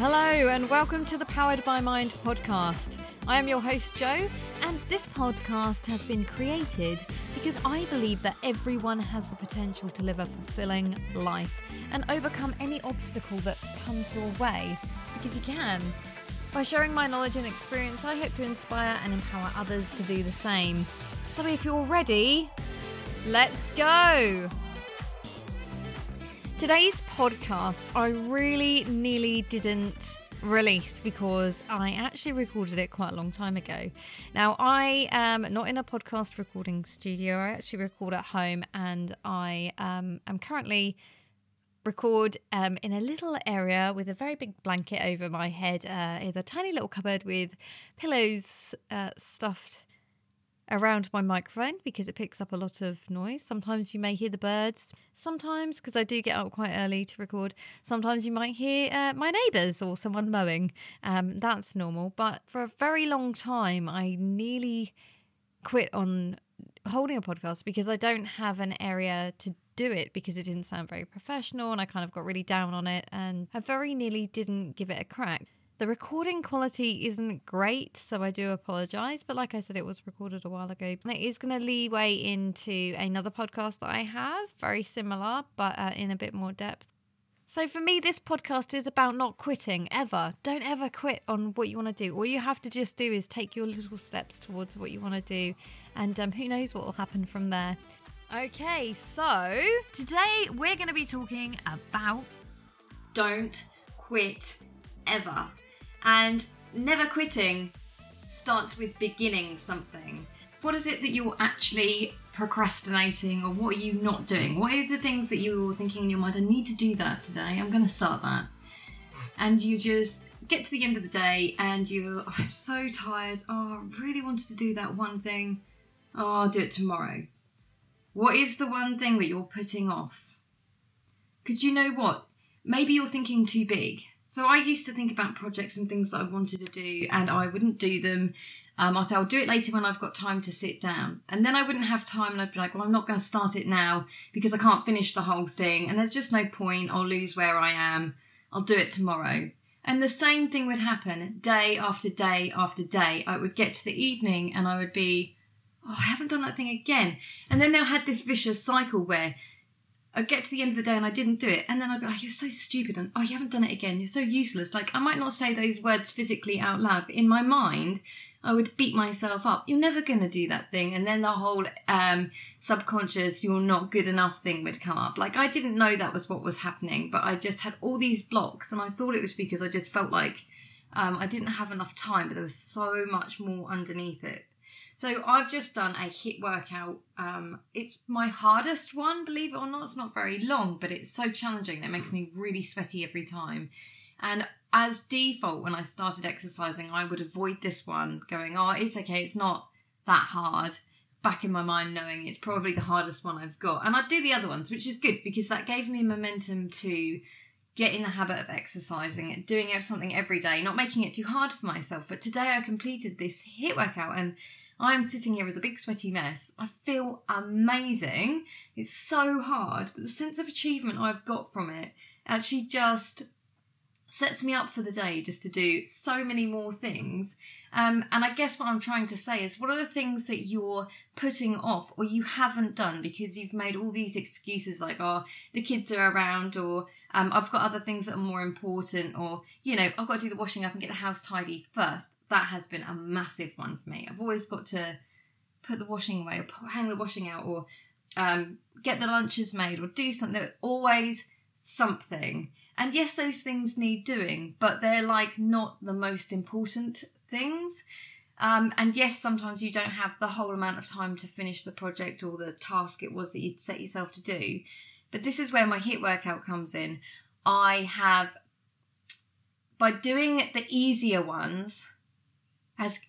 Hello, and welcome to the Powered by Mind podcast. I am your host, Joe, and this podcast has been created because I believe that everyone has the potential to live a fulfilling life and overcome any obstacle that comes your way because you can. By sharing my knowledge and experience, I hope to inspire and empower others to do the same. So if you're ready, let's go! Today's podcast, I really nearly didn't release because I actually recorded it quite a long time ago. Now, I am not in a podcast recording studio, I actually record at home and I um, am currently record um, in a little area with a very big blanket over my head uh, in a tiny little cupboard with pillows uh, stuffed around my microphone because it picks up a lot of noise. Sometimes you may hear the birds. Sometimes, because I do get up quite early to record, sometimes you might hear uh, my neighbours or someone mowing. Um, that's normal. But for a very long time, I nearly quit on holding a podcast because I don't have an area to do it because it didn't sound very professional and I kind of got really down on it and I very nearly didn't give it a crack. The recording quality isn't great, so I do apologize. But like I said, it was recorded a while ago. It is going to leeway into another podcast that I have, very similar, but uh, in a bit more depth. So for me, this podcast is about not quitting ever. Don't ever quit on what you want to do. All you have to just do is take your little steps towards what you want to do, and um, who knows what will happen from there. Okay, so today we're going to be talking about don't quit ever. And never quitting starts with beginning something. What is it that you're actually procrastinating or what are you not doing? What are the things that you're thinking in your mind, I need to do that today, I'm going to start that. And you just get to the end of the day and you're, oh, I'm so tired. Oh, I really wanted to do that one thing. Oh, I'll do it tomorrow. What is the one thing that you're putting off? Because you know what? Maybe you're thinking too big. So I used to think about projects and things that I wanted to do, and I wouldn't do them. Um, I'd say I'll do it later when I've got time to sit down, and then I wouldn't have time, and I'd be like, "Well, I'm not going to start it now because I can't finish the whole thing, and there's just no point. I'll lose where I am. I'll do it tomorrow." And the same thing would happen day after day after day. I would get to the evening, and I would be, "Oh, I haven't done that thing again," and then they'll had this vicious cycle where I'd get to the end of the day and I didn't do it, and then I'd be, like, you're so stupid, and oh, you haven't done it again, you're so useless. Like, I might not say those words physically out loud, but in my mind, I would beat myself up. You're never going to do that thing. And then the whole um, subconscious, you're not good enough thing would come up. Like, I didn't know that was what was happening, but I just had all these blocks, and I thought it was because I just felt like um, I didn't have enough time, but there was so much more underneath it. So I've just done a HIIT workout. Um, it's my hardest one, believe it or not. It's not very long, but it's so challenging. It makes me really sweaty every time. And as default, when I started exercising, I would avoid this one, going, "Oh, it's okay. It's not that hard." Back in my mind, knowing it's probably the hardest one I've got, and I'd do the other ones, which is good because that gave me momentum to get in the habit of exercising, doing something every day, not making it too hard for myself. But today I completed this HIIT workout and I'm sitting here as a big sweaty mess. I feel amazing. It's so hard, but the sense of achievement I've got from it actually just sets me up for the day just to do so many more things. Um, and I guess what I'm trying to say is what are the things that you're putting off or you haven't done because you've made all these excuses like, oh, the kids are around or um, I've got other things that are more important or, you know, I've got to do the washing up and get the house tidy first that has been a massive one for me. I've always got to put the washing away or hang the washing out or um, get the lunches made or do something. Always something. And yes, those things need doing, but they're like not the most important things. Um, and yes, sometimes you don't have the whole amount of time to finish the project or the task it was that you'd set yourself to do. But this is where my HIIT workout comes in. I have, by doing the easier ones, has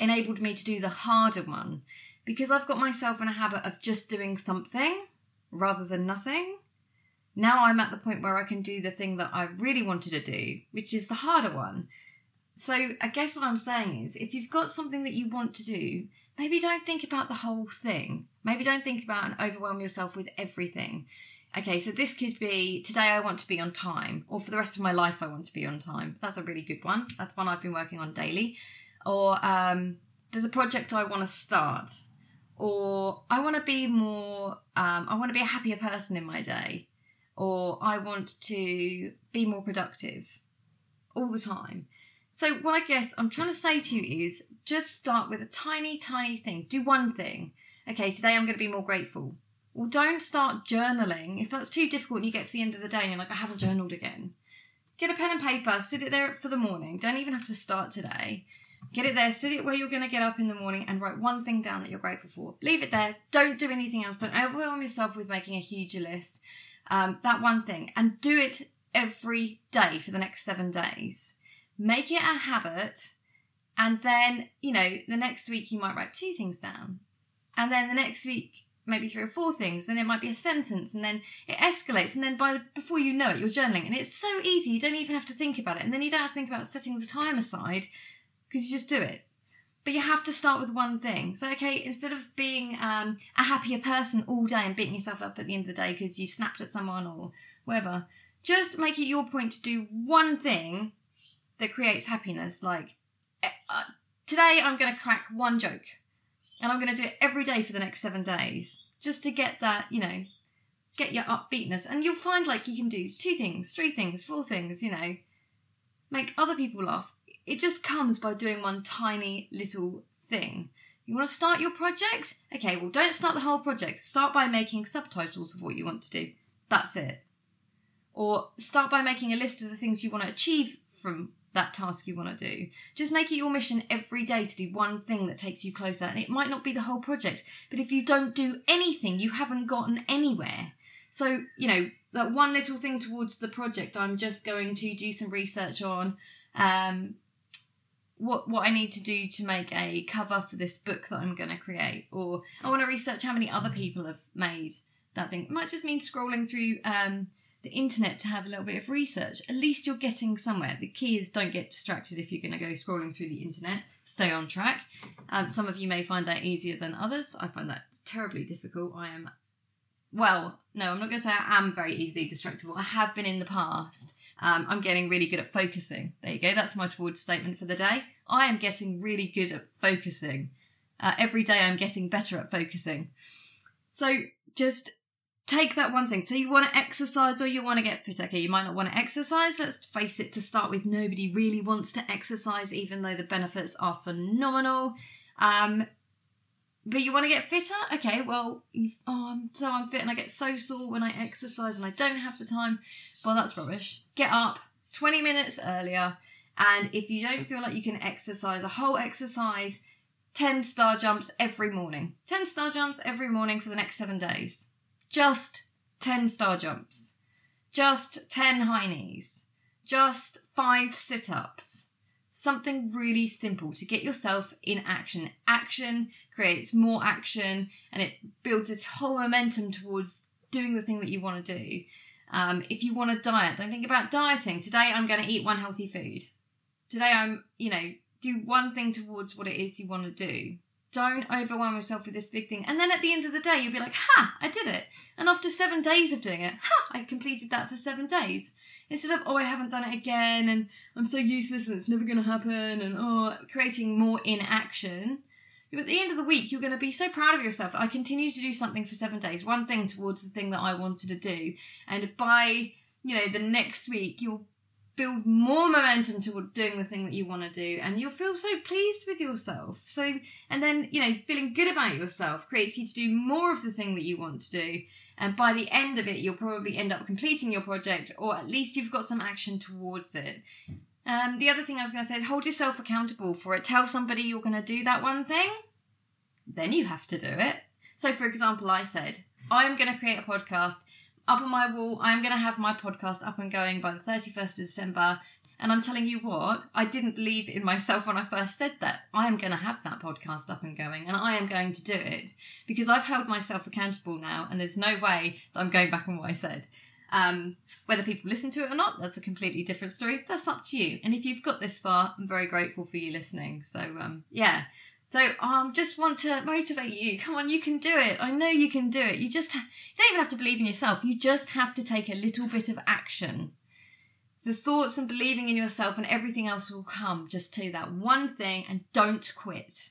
enabled me to do the harder one because I've got myself in a habit of just doing something rather than nothing. Now I'm at the point where I can do the thing that I really wanted to do, which is the harder one. So I guess what I'm saying is if you've got something that you want to do, maybe don't think about the whole thing. Maybe don't think about and overwhelm yourself with everything. Okay, so this could be today I want to be on time, or for the rest of my life I want to be on time. That's a really good one. That's one I've been working on daily. Or um, there's a project I want to start, or I want to be more, um, I want to be a happier person in my day, or I want to be more productive all the time. So, what I guess I'm trying to say to you is just start with a tiny, tiny thing. Do one thing. Okay, today I'm going to be more grateful. Well, don't start journaling. If that's too difficult and you get to the end of the day and you're like, I haven't journaled again, get a pen and paper, sit it there for the morning. Don't even have to start today. Get it there, sit it where you're going to get up in the morning and write one thing down that you're grateful for. Leave it there. Don't do anything else. Don't overwhelm yourself with making a huge list. Um, that one thing. And do it every day for the next seven days. Make it a habit. And then, you know, the next week you might write two things down. And then the next week, maybe three or four things. Then it might be a sentence. And then it escalates. And then by the, before you know it, you're journaling. And it's so easy. You don't even have to think about it. And then you don't have to think about setting the time aside because you just do it. But you have to start with one thing. So, okay, instead of being um, a happier person all day and beating yourself up at the end of the day because you snapped at someone or whatever, just make it your point to do one thing that creates happiness. Like, eh, uh, today I'm going to crack one joke and I'm going to do it every day for the next seven days just to get that, you know, get your upbeatness. And you'll find like you can do two things, three things, four things, you know, make other people laugh it just comes by doing one tiny little thing. You want to start your project? Okay, well, don't start the whole project. Start by making subtitles of what you want to do. That's it. Or start by making a list of the things you want to achieve from that task you want to do. Just make it your mission every day to do one thing that takes you closer. And it might not be the whole project, but if you don't do anything, you haven't gotten anywhere. So, you know, that one little thing towards the project, I'm just going to do some research on. Um, what what I need to do to make a cover for this book that I'm going to create, or I want to research how many other people have made that thing. It might just mean scrolling through um, the internet to have a little bit of research. At least you're getting somewhere. The key is don't get distracted if you're going to go scrolling through the internet. Stay on track. Um, some of you may find that easier than others. I find that terribly difficult. I am, well, no, I'm not going to say I am very easily distractible. I have been in the past. Um, I'm getting really good at focusing. There you go. That's my towards statement for the day. I am getting really good at focusing. Uh, every day I'm getting better at focusing. So just take that one thing. So you want to exercise or you want to get fit. Okay, you might not want to exercise. Let's face it, to start with, nobody really wants to exercise, even though the benefits are phenomenal. Um, but you want to get fitter? Okay, well, oh, I'm so unfit and I get so sore when I exercise and I don't have the time. Well, that's rubbish. Get up 20 minutes earlier, and if you don't feel like you can exercise a whole exercise, 10 star jumps every morning. 10 star jumps every morning for the next seven days. Just 10 star jumps. Just 10 high knees. Just five sit ups. Something really simple to get yourself in action. Action creates more action and it builds its whole momentum towards doing the thing that you want to do. Um, if you want to diet, don't think about dieting. Today I'm going to eat one healthy food. Today I'm, you know, do one thing towards what it is you want to do. Don't overwhelm yourself with this big thing. And then at the end of the day, you'll be like, ha, I did it. And after seven days of doing it, ha, I completed that for seven days. Instead of, oh, I haven't done it again and I'm so useless and it's never going to happen and, oh, creating more inaction at the end of the week, you're going to be so proud of yourself. I continue to do something for seven days, one thing towards the thing that I wanted to do, and by you know the next week, you'll build more momentum toward doing the thing that you want to do, and you'll feel so pleased with yourself. So, and then you know, feeling good about yourself creates you to do more of the thing that you want to do. And by the end of it, you'll probably end up completing your project, or at least you've got some action towards it. Um, the other thing I was going to say is hold yourself accountable for it. Tell somebody you're going to do that one thing, then you have to do it. So, for example, I said, I'm going to create a podcast. Up on my wall, I'm going to have my podcast up and going by the 31st of December. And I'm telling you what, I didn't believe in myself when I first said that. I am going to have that podcast up and going, and I am going to do it because I've held myself accountable now, and there's no way that I'm going back on what I said. Um, whether people listen to it or not, that's a completely different story. That's up to you. And if you've got this far, I'm very grateful for you listening. So, um, yeah. So I um, just want to motivate you. Come on, you can do it. I know you can do it. You just you don't even have to believe in yourself. You just have to take a little bit of action. The thoughts and believing in yourself and everything else will come. Just do that one thing and don't quit.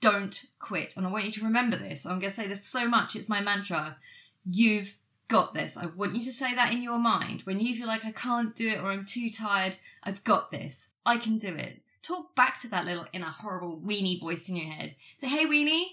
Don't quit. And I want you to remember this. I'm going to say this so much. It's my mantra. You've got this. I want you to say that in your mind. When you feel like I can't do it or I'm too tired, I've got this. I can do it. Talk back to that little inner horrible weenie voice in your head. Say, hey, weenie,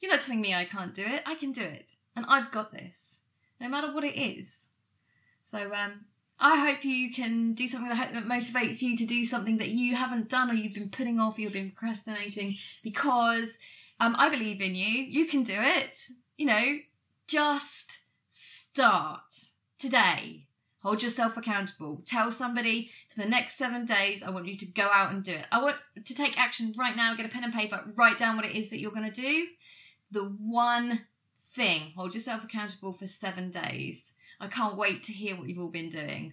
you're not telling me I can't do it. I can do it. And I've got this, no matter what it is. So, um, I hope you can do something that motivates you to do something that you haven't done or you've been putting off, you've been procrastinating because um, I believe in you. You can do it. You know, just start today. Hold yourself accountable. Tell somebody for the next seven days, I want you to go out and do it. I want to take action right now, get a pen and paper, write down what it is that you're going to do. The one thing, hold yourself accountable for seven days. I can't wait to hear what you've all been doing.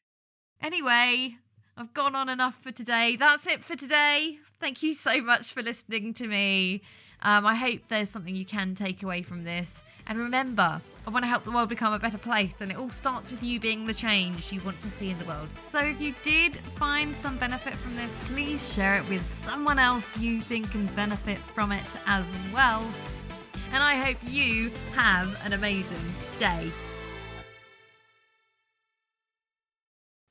Anyway, I've gone on enough for today. That's it for today. Thank you so much for listening to me. Um, I hope there's something you can take away from this. And remember, I want to help the world become a better place, and it all starts with you being the change you want to see in the world. So if you did find some benefit from this, please share it with someone else you think can benefit from it as well. And I hope you have an amazing day.